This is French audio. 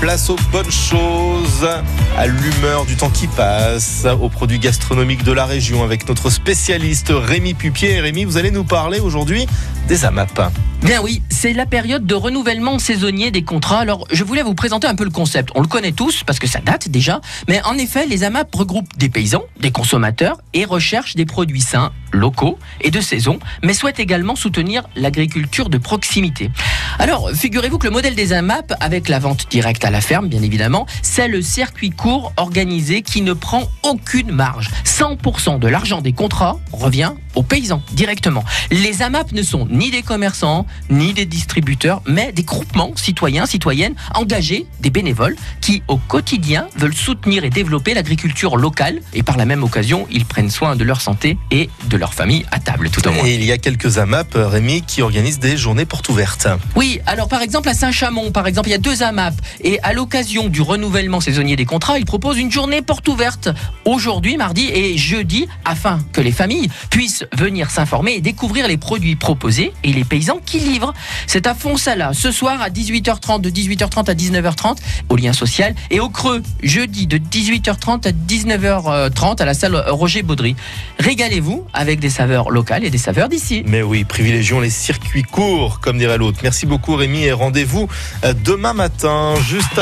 Place aux bonnes choses, à l'humeur du temps qui passe, aux produits gastronomiques de la région avec notre spécialiste Rémi Pupier. Rémi, vous allez nous parler aujourd'hui des AMAP. Bien oui, c'est la période de renouvellement saisonnier des contrats. Alors, je voulais vous présenter un peu le concept. On le connaît tous parce que ça date déjà, mais en effet, les AMAP regroupent des paysans, des consommateurs et recherchent des produits sains, locaux et de saison, mais souhaitent également soutenir l'agriculture de proximité. Alors, figurez-vous que le modèle des AMAP, avec la vente directe à la ferme, bien évidemment, c'est le circuit court organisé qui ne prend aucune marge. 100% de l'argent des contrats revient aux paysans directement. Les AMAP ne sont ni des commerçants, ni des distributeurs, mais des groupements citoyens, citoyennes engagés, des bénévoles, qui au quotidien veulent soutenir et développer l'agriculture locale et par la même occasion, ils prennent soin de leur santé et de leur famille à table tout au moins. Et il y a quelques AMAP, Rémi, qui organisent des journées portes ouvertes. Oui, alors par exemple à Saint-Chamond, par exemple, il y a deux AMAP et à l'occasion du renouvellement saisonnier des contrats, ils proposent une journée porte ouverte aujourd'hui, mardi et jeudi afin que les familles puissent venir s'informer et découvrir les produits proposés et les paysans qui livrent. C'est à Fonsala ce soir à 18h30 de 18h30 à 19h30 au lien social et au Creux jeudi de 18h30 à 19h30 à la salle Roger Baudry. Régalez-vous avec des saveurs locales et des saveurs d'ici. Mais oui, privilégions les circuits courts, comme dirait l'autre. Merci beaucoup Rémi et rendez-vous euh, demain matin, juste